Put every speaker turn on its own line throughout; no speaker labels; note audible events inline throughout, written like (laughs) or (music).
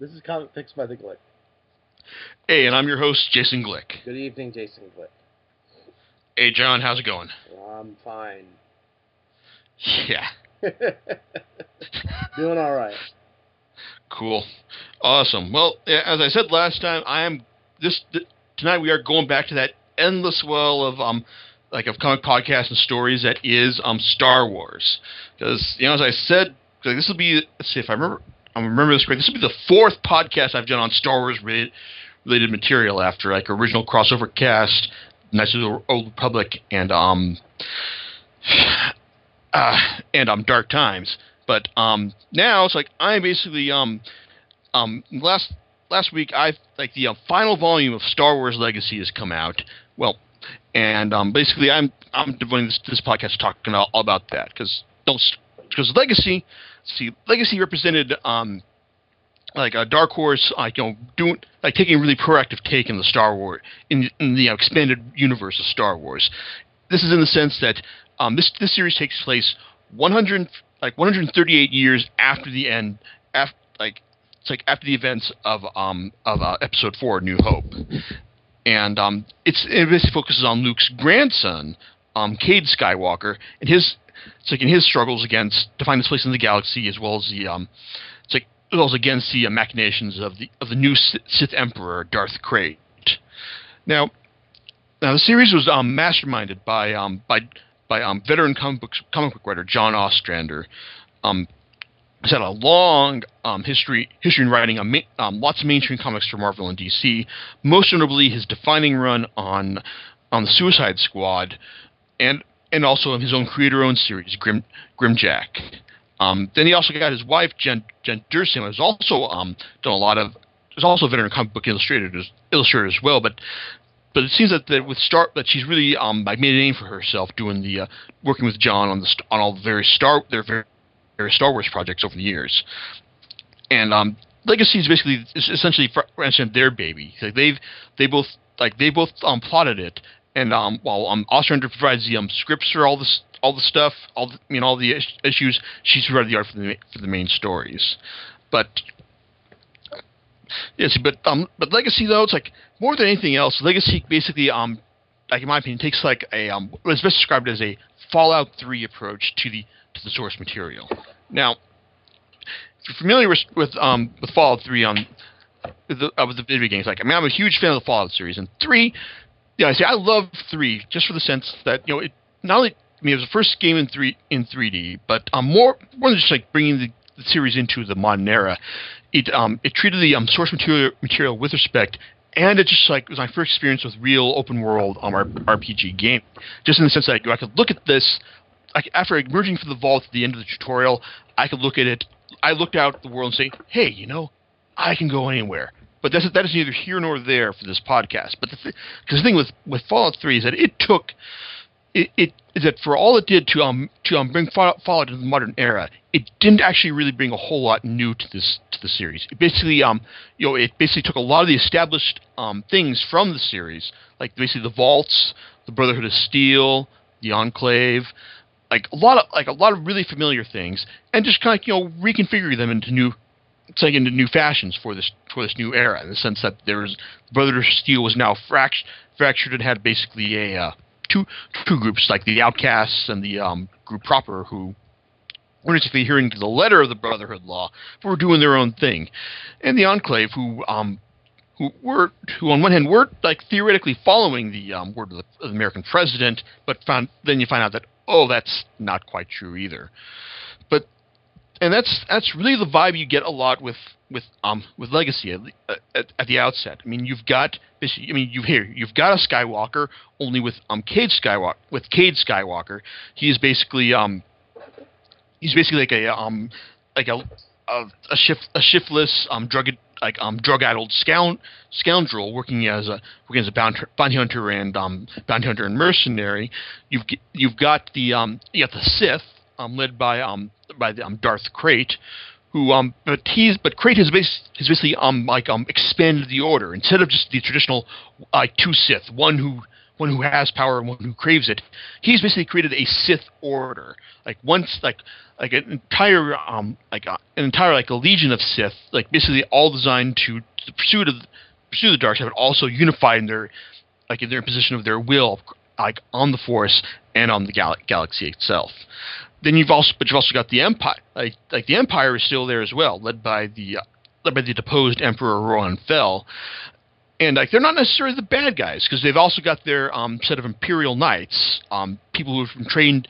This is Comic Picks by the Glick.
Hey, and I'm your host, Jason Glick.
Good evening, Jason Glick.
Hey, John, how's it going?
I'm fine.
Yeah. (laughs)
Doing all right.
Cool. Awesome. Well, as I said last time, I am this th- tonight. We are going back to that endless well of um, like of comic podcasts and stories that is um Star Wars. Because you know, as I said, like, this will be. Let's see if I remember. I remember this correctly. This will be the fourth podcast I've done on Star Wars related, material after like original crossover cast, Knights of the Old Republic, and um, (sighs) uh, and um, Dark Times. But um, now it's like I'm basically um, um, last last week I like the uh, final volume of Star Wars Legacy has come out. Well, and um, basically I'm I'm devoting this, this podcast to talking all about that because don't because Legacy, see Legacy represented um, like a dark horse, like you know, doing like taking a really proactive take in the Star Wars in, in the uh, expanded universe of Star Wars. This is in the sense that um, this this series takes place 100 like 138 years after the end, after like it's like after the events of um of uh, Episode Four, New Hope, and um it's it basically focuses on Luke's grandson, um Cade Skywalker, and his it's like in his struggles against to find his place in the galaxy as well as the um it's like as well as against the uh, machinations of the of the new Sith Emperor Darth Krayt. Now, now the series was um masterminded by um by by um, veteran comic book, comic book writer John Ostrander. Um, he's had a long um, history history in writing um, um, lots of mainstream comics for Marvel and DC. Most notably, his defining run on on the Suicide Squad, and and also his own creator-owned series, Grim Grimjack. Um, then he also got his wife Jen Jen Dursey, who's also um, done a lot of. Is also a veteran comic book illustrator, illustrator as well, but but it seems that, that with Star that she's really um like made a name for herself doing the uh, working with John on the on all the various Star their various Star Wars projects over the years, and um Legacy is basically essentially their baby. Like they've they both like they both um plotted it, and um while um provides the um scripts for all this all the stuff all the, I mean all the issues she's provided the art for the for the main stories, but Yes, but um, but Legacy though it's like more than anything else, Legacy basically um, like in my opinion, takes like a um, it's best described as a Fallout Three approach to the to the source material. Now, if you're familiar with with um with Fallout Three on the uh, with the video games, like I mean, I'm a huge fan of the Fallout series, and three, yeah, I say I love three just for the sense that you know it not only I mean it was the first game in three in 3D, but um more more than just like bringing the, the series into the modern era it um, it treated the um, source material material with respect, and it just like was my first experience with real open world um, RPG game. Just in the sense that I could look at this, after emerging from the vault at the end of the tutorial, I could look at it. I looked out at the world and say, "Hey, you know, I can go anywhere." But that's that is neither here nor there for this podcast. But the because th- the thing with with Fallout Three is that it took it, that for all it did to um to um bring Fallout, Fallout into the modern era, it didn't actually really bring a whole lot new to this to the series. It basically um you know it basically took a lot of the established um things from the series, like basically the vaults, the Brotherhood of Steel, the Enclave, like a lot of like a lot of really familiar things, and just kind of you know reconfigure them into new it's like into new fashions for this for this new era in the sense that there's the Brotherhood of Steel was now fract- fractured and had basically a uh, two two groups like the outcasts and the um, group proper who were basically adhering to the letter of the Brotherhood law, but were doing their own thing, and the Enclave who um, who were who on one hand were like theoretically following the um, word of the, of the American president, but found then you find out that oh that's not quite true either. And that's that's really the vibe you get a lot with with um with Legacy at, at, at the outset. I mean, you've got this. I mean, you've here you've got a Skywalker only with um Cade Skywalker with Cade Skywalker. He is basically um he's basically like a um like a a, a shift a shiftless um drug like um drug-addled scound, scoundrel working as a working as a bounty, bounty hunter and um bounty hunter and mercenary. You've you've got the um you got the Sith um led by um by um Darth Krayt who um but he's but Krayt has basically, has basically um like um expanded the order instead of just the traditional uh, two Sith, one who one who has power and one who craves it. He's basically created a Sith order, like once like like an entire um like uh, an entire like a legion of Sith, like basically all designed to the pursuit of pursue the dark side, but also unified in their like in their position of their will, like on the Force and on the gal- galaxy itself. Then you've also, but you've also got the Empire. Like, like the Empire is still there as well, led by the uh, led by the deposed Emperor Roan Fel And like they're not necessarily the bad guys because they've also got their um, set of Imperial Knights, um, people who've been trained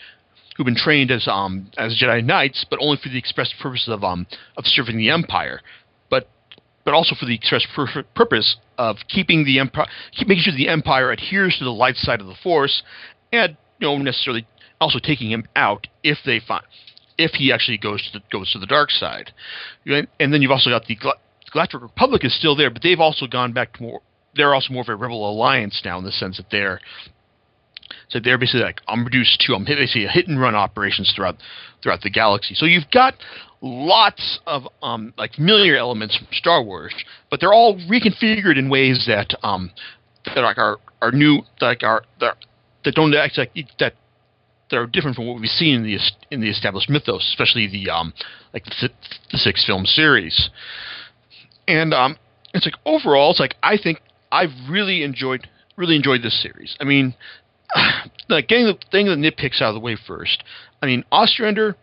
who've been trained as um, as Jedi Knights, but only for the express purpose of um, of serving the Empire, but but also for the express pur- purpose of keeping the empire, keep making sure the Empire adheres to the light side of the Force, and you know necessarily also taking him out if they find if he actually goes to the goes to the dark side, and then you've also got the Galactic Republic is still there, but they've also gone back to more. They're also more of a rebel alliance now in the sense that they're so they're basically like I'm reduced to um basically hit and run operations throughout throughout the galaxy. So you've got lots of um like familiar elements from Star Wars, but they're all reconfigured in ways that um that like are are new like are that don't act like that that are different from what we've seen in the in the established mythos, especially the um like the, the six film series. And um it's like overall, it's like I think I've really enjoyed really enjoyed this series. I mean, (sighs) like getting the thing the nitpicks out of the way first. I mean, Ostrander.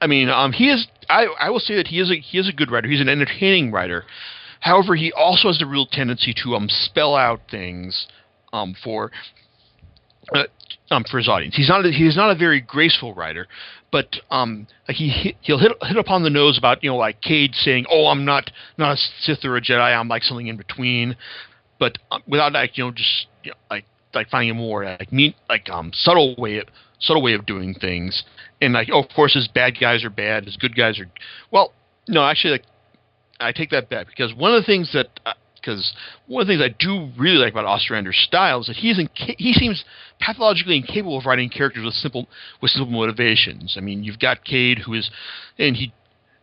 I mean, um, he is. I I will say that he is a he is a good writer. He's an entertaining writer. However, he also has a real tendency to um spell out things um for uh, um for his audience. He's not a, he's not a very graceful writer, but um he he'll hit hit upon the nose about you know like Cade saying, "Oh, I'm not not a Sith or a Jedi. I'm like something in between," but um, without like you know just you know, like like finding a more like mean like um subtle way of, subtle way of doing things. And like oh, of course, his bad guys are bad, his good guys are well. No, actually, like I take that back because one of the things that because one of the things I do really like about Ostrander's style is that he's inca- he seems pathologically incapable of writing characters with simple with simple motivations. I mean, you've got Cade who is, and he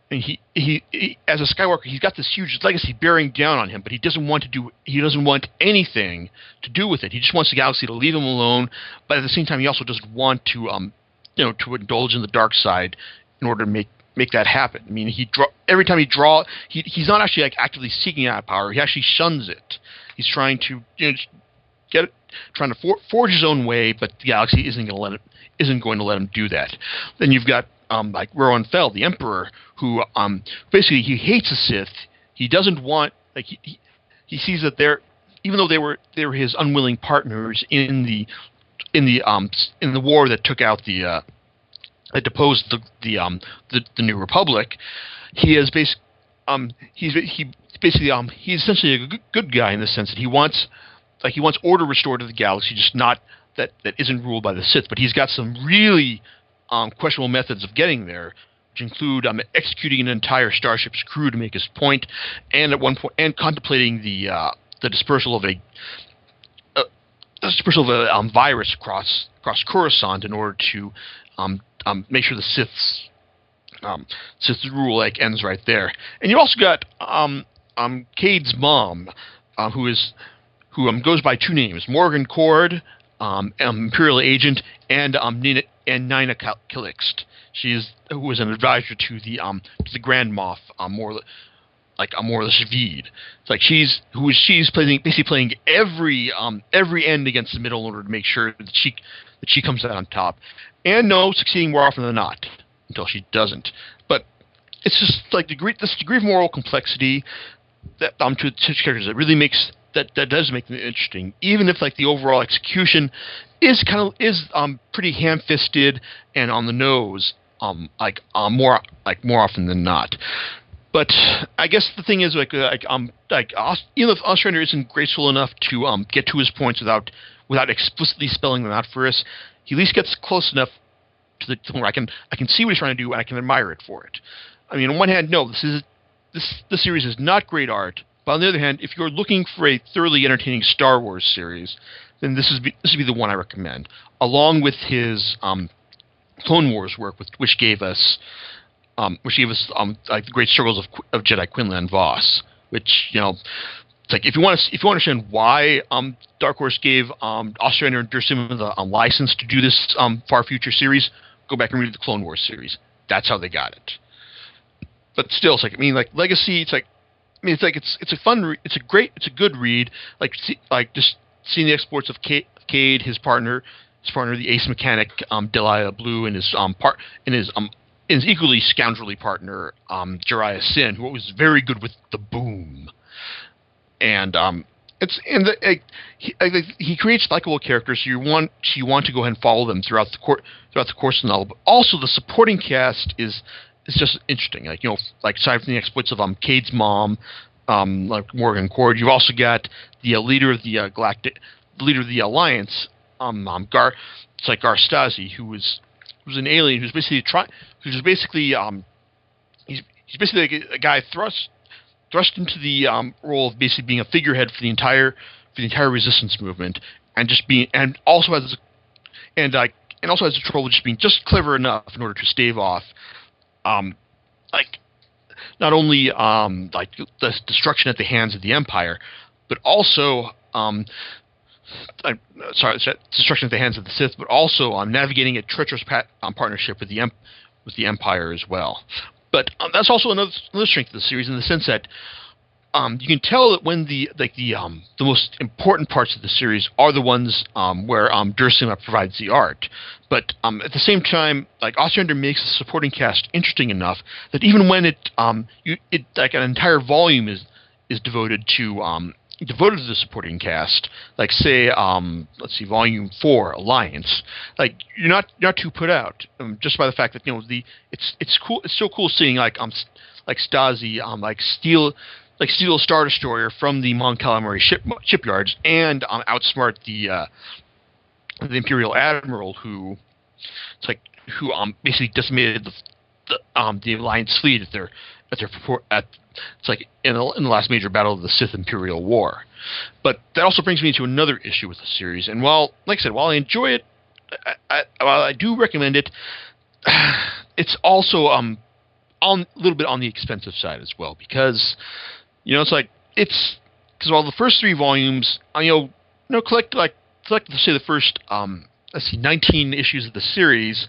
and he, he, he, as a Skywalker, he's got this huge legacy bearing down on him, but he doesn't want to do he doesn't want anything to do with it. He just wants the galaxy to leave him alone, but at the same time, he also doesn't want to um you know to indulge in the dark side in order to make make that happen. I mean, he draw every time he draw he he's not actually like actively seeking out power. He actually shuns it. He's trying to you know get it, trying to for, forge his own way, but the galaxy isn't going to let it isn't going to let him do that. Then you've got um, like Roan Fel, the Emperor, who um, basically he hates the Sith. He doesn't want like he, he, he sees that they're even though they were they were his unwilling partners in the in the um in the war that took out the uh, that deposed the the um the, the New Republic. He is basically um he's he basically um he's essentially a good, guy in the sense that he wants like he wants order restored to the galaxy, just not that that isn't ruled by the Sith. But he's got some really um, questionable methods of getting there, which include um, executing an entire starship's crew to make his point, and at one point, and contemplating the uh, the dispersal of a uh, dispersal of a um, virus across across Coruscant in order to um, um, make sure the Sith's um, Sith's rule like ends right there. And you also got um, um, Cade's mom, uh, who is who um, goes by two names, Morgan Corde, um, Imperial agent, and um, Nina, and Nyna Calixte. She is who was an advisor to the um to the Grand Moff, um, more like a Morlish Veed. It's like she's who is she's playing basically playing every um every end against the middle in order to make sure that she that she comes out on top, and no, succeeding more often than not until she doesn't. But it's just like the degree this degree of moral complexity that um to such characters that really makes that that does make them interesting, even if like the overall execution is kind of is um pretty ham-fisted and on the nose, um like um more like more often than not. But I guess the thing is like like um like even if Ostrander isn't graceful enough to um get to his points without without explicitly spelling them out for us, he at least gets close enough to the to where I can I can see what he's trying to do and I can admire it for it. I mean, on one hand, no, this is this this series is not great art, but on the other hand, if you're looking for a thoroughly entertaining Star Wars series, then this is be, this would be the one I recommend, along with his um, Clone Wars work, with, which gave us um, which gave us um, like the great struggles of, of Jedi Quinlan Vos, which you know it's like if you want to if you want to understand why um, Dark Horse gave um, Ostrander and Dursim the um, license to do this um, far future series, go back and read the Clone Wars series. That's how they got it. But still, it's like I mean, like Legacy. It's like I mean, it's like it's it's a fun, re- it's a great, it's a good read. Like see, like just seeing the exports of Cade, his partner, his partner, the ace mechanic, um, Delilah Blue, and his um part, and his um his equally scoundrelly partner, um, Jariah Syn, who was very good with the boom and um, it's and the, uh, he, he creates likable characters. So you want you want to go ahead and follow them throughout the court throughout the course of the novel. But also the supporting cast is is just interesting. Like you know, like aside from the exploits of um Cade's mom, um like Morgan Corde, you've also got the uh, leader of the uh, Galactic, leader of the Alliance, um, um Gar, it's like Gar Stazi, who was was an alien who's basically try who's basically um he's he's basically a, a guy thrust thrust into the um, role of basically being a figurehead for the entire for the entire resistance movement, and just being and also has and like and also has the trouble of just being just clever enough in order to stave off, um, like not only um like the destruction at the hands of the Empire, but also um. I, sorry, destruction at the hands of the Sith, but also um, navigating a treacherous pat, um, partnership with the with the Empire as well. But um, that's also another, another strength of the series in the sense that um, you can tell that when the like the um, the most important parts of the series are the ones um, where um, provides the art, but at the same time, like Ostrander makes the supporting cast interesting enough that even when it um, you, it like an entire volume is is devoted to devoted to the supporting cast, like say, um, let's see, Volume Four, Alliance, like you're not you're not too put out um, just by the fact that you know the it's it's cool it's so cool seeing like um like Stazi um like steal like steal a star destroyer from the Mon Calamari ship shipyards and um outsmart the uh, the Imperial Admiral who it's like who um basically decimated the, the um the Alliance fleet at their at their at it's like in the, in the last major battle of the Sith Imperial War. But that also brings me to another issue with the series. And while, like I said, while I enjoy it, I, I, while I do recommend it, (sighs) it's also um on a little bit on the expensive side as well because you know it's like it's because while the first three volumes, uh, you know, you know, collect like collect say the first um let's see 19 issues of the series,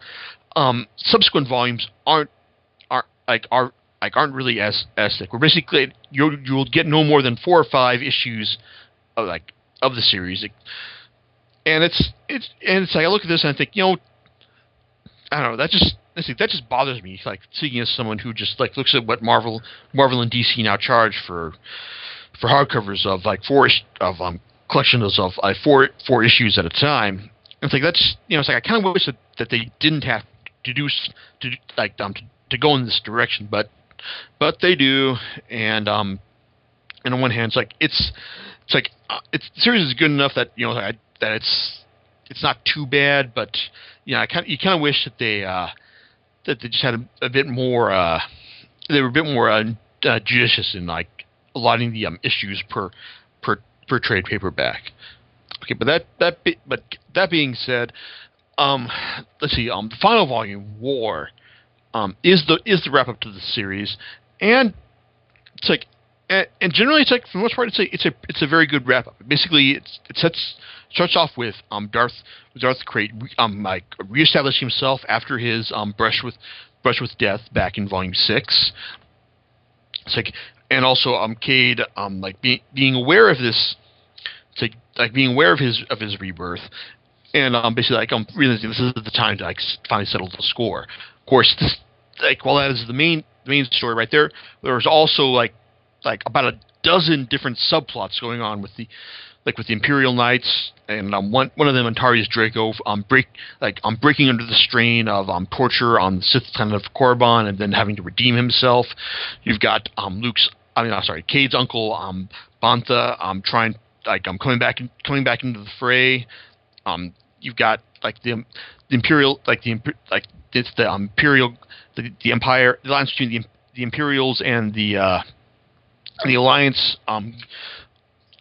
um subsequent volumes aren't aren't like are like aren't really as as thick. We're basically you you'll get no more than four or five issues of like of the series, and it's it's and it's like I look at this and I think you know I don't know that just that just bothers me. Like speaking as someone who just like looks at what Marvel Marvel and DC now charge for for hardcovers of like four of um collections of uh, four four issues at a time. It's like that's you know it's like I kind of wish that, that they didn't have to do to like um to, to go in this direction, but but they do. And um, and on one hand, it's like it's it's like uh, it's the series is good enough that you know I, that it's it's not too bad, but you know I kind you kind of wish that they uh, that they just had a, a bit more uh, they were a bit more uh, uh, judicious in like allotting the um, issues per per per trade paperback. Okay, but that that be, but that being said, um, let's see, um, the final volume, War, um, is the is the wrap up to the series, and it's like, and, and, generally it's like for the most part it's a it's a it's a very good wrap up. Basically, it's, it sets starts off with um Darth Darth Krayt um like reestablishing himself after his um brush with brush with death back in volume six. It's like and also um Cade um like being being aware of this. It's like like being aware of his of his rebirth, and um basically like I'm realizing this is the time to like finally settle the score. Of course, this like while that is the main the main story right there, There was also like like about a dozen different subplots going on with the like with the Imperial Knights and um, one one of them Antares Draco um break like um breaking under the strain of um torture on the Sith planet of Korriban and then having to redeem himself. You've got um Luke's I mean I'm sorry Cade's uncle um Bantha um trying like um coming back coming back into the fray. Um you've got like the, the Imperial like the like it's the Imperial the, the Empire, the alliance between the, the Imperials and the uh, the alliance, um,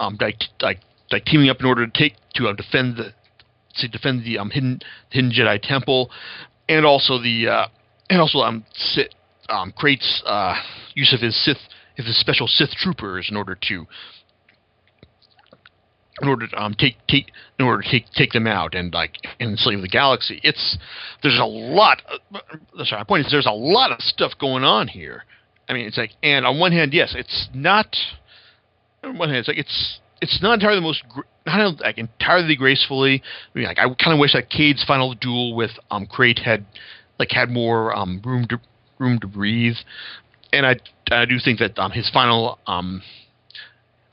um, like, like, like teaming up in order to take to uh, defend the to defend the um, hidden hidden Jedi temple, and also the uh, and also um, Sith, um Krayt's uh, use of his Sith of his special Sith troopers in order to in order to um, take take in order to take take them out and like enslave the galaxy. It's there's a lot. Of, sorry, my point is there's a lot of stuff going on here. I mean, it's like, and on one hand, yes, it's not. On one hand, it's like it's it's not entirely the most not like entirely gracefully. I mean, like I kind of wish that Cade's final duel with um Krayt had like had more um room to room to breathe, and I I do think that um his final um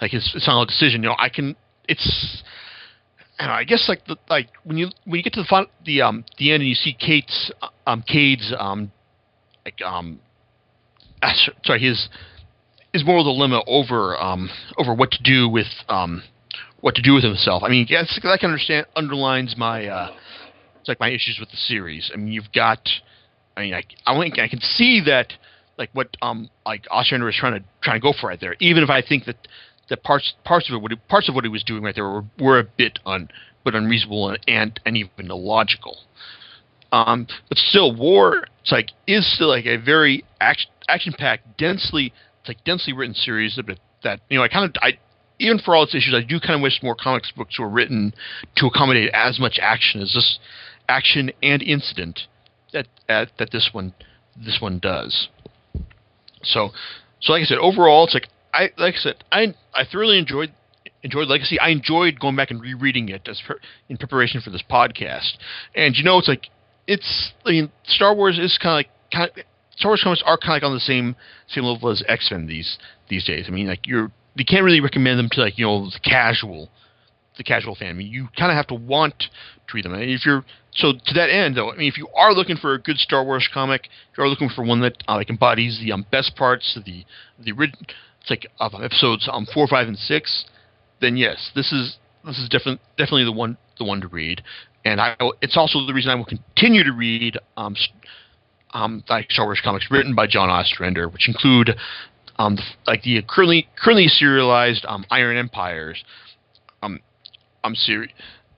like his final decision, you know, I can it's know, I guess like the like when you when you get to the fun, the um the end and you see Kate's um Cade's um like um uh, sorry his his moral dilemma over um over what to do with um what to do with himself. I mean, yes, I can understand underlines my uh it's like my issues with the series. I mean, you've got I mean, I I think I can see that like what um like Ostrander is trying to trying to go for right there. Even if I think that that parts parts of it what parts of what he was doing right there were, were a bit un but unreasonable and and, and even illogical. Um, but still, war it's like is still like a very action action packed, densely it's like densely written series that that you know I kind of I even for all its issues I do kind of wish more comics books were written to accommodate as much action as this action and incident that that this one this one does. So so like I said, overall it's like I like I said, I I thoroughly enjoyed enjoyed Legacy. I enjoyed going back and rereading it as per, in preparation for this podcast. And you know, it's like it's I mean, Star Wars is kind of like kind of Star Wars comics are kind of like on the same same level as X Men these these days. I mean, like you're you can't really recommend them to like you know the casual the casual fan. I mean, you kind of have to want to read them. And if you're so to that end, though, I mean, if you are looking for a good Star Wars comic, if you are looking for one that uh, like embodies the um, best parts of the the it's like of episodes um four, five, and six, then yes, this is this is definitely definitely the one the one to read. And I, it's also the reason I will continue to read um, um, like Star Wars comics written by John Ostrander, which include um, like the currently currently serialized um, Iron Empires um, um series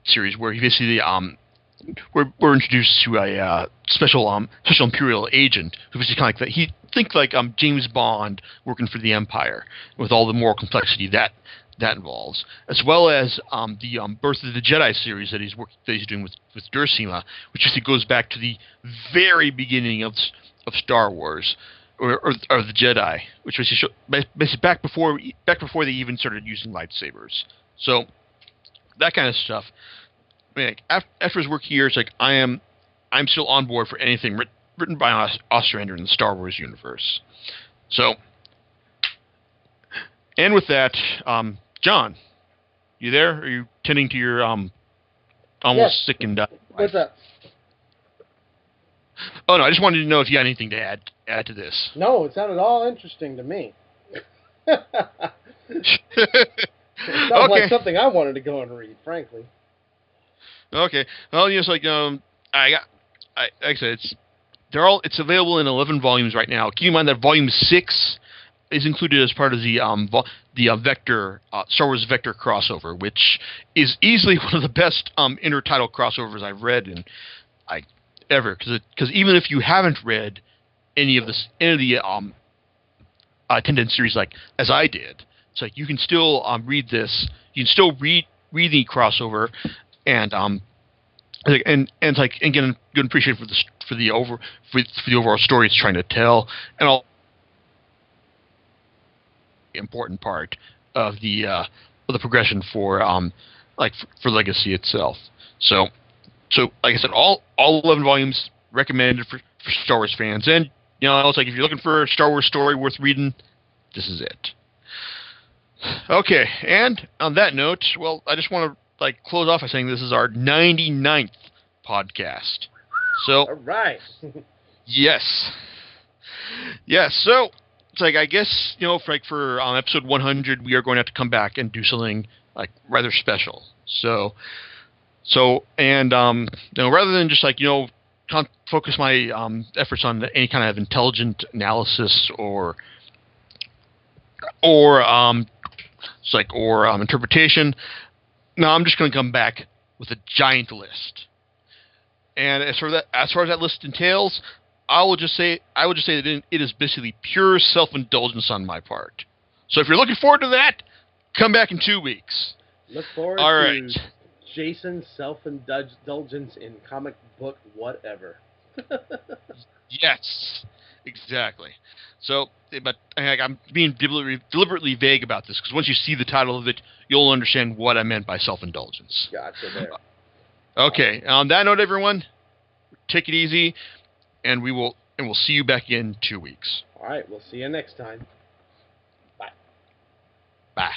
series where he basically um we're, we're introduced to a uh, special um special imperial agent who was kind of like he think like um James Bond working for the Empire with all the moral complexity that that involves, as well as um, the um, Birth of the Jedi series that he's work, that he's doing with with Duursema, which just goes back to the very beginning of of Star Wars or, or, or the Jedi, which was basically back before back before they even started using lightsabers. So that kind of stuff. I mean, like, after, after his work here, it's like I am, I'm still on board for anything writ, written by Ostrander in the Star Wars universe. So, and with that, um, John, you there? Are you tending to your um, almost
yes.
sick and die?
What's up?
Oh no, I just wanted to know if you had anything to add add to this.
No, it sounded all interesting to me. (laughs) it sounds (laughs) okay. like something I wanted to go and read, frankly.
Okay. Well, just like um, I got, I like I said, it's they're all it's available in eleven volumes right now. Keep in mind that volume six is included as part of the um vo- the uh, Vector uh, Star Wars Vector crossover, which is easily (laughs) one of the best um intertitle crossovers I've read in I ever because because even if you haven't read any of this any of the um uh, Tendance series like as I did, it's like you can still um read this. You can still read read the crossover and um and and like again good appreciate for the for the over for, for the overall story it's trying to tell and all important part of the uh, of the progression for um like for, for legacy itself. So so like i said all all 11 volumes recommended for, for star wars fans. And you know it's like if you're looking for a star wars story worth reading this is it. Okay and on that note well i just want to like close off by saying this is our 99th podcast. So,
all right. (laughs)
yes, yes. So it's like I guess you know, for, like for um, episode 100, we are going to have to come back and do something like rather special. So, so and um, you know, rather than just like you know, focus my um, efforts on any kind of intelligent analysis or or um, it's like or um, interpretation. No, I'm just going to come back with a giant list. And as far as that, as far as that list entails, I will just say I will just say that it is basically pure self-indulgence on my part. So if you're looking forward to that, come back in two weeks.
Look forward
All
to
right.
Jason's self-indulgence in comic book whatever. (laughs)
Yes, Exactly. So, eh, but I'm being deliberately, vague about this because once you see the title of it, you'll understand what I meant by self indulgence.
Gotcha. There.
Uh, okay. On that note, everyone, take it easy, and we will and we'll see you back in two weeks.
All right. We'll see you next time. Bye. Bye.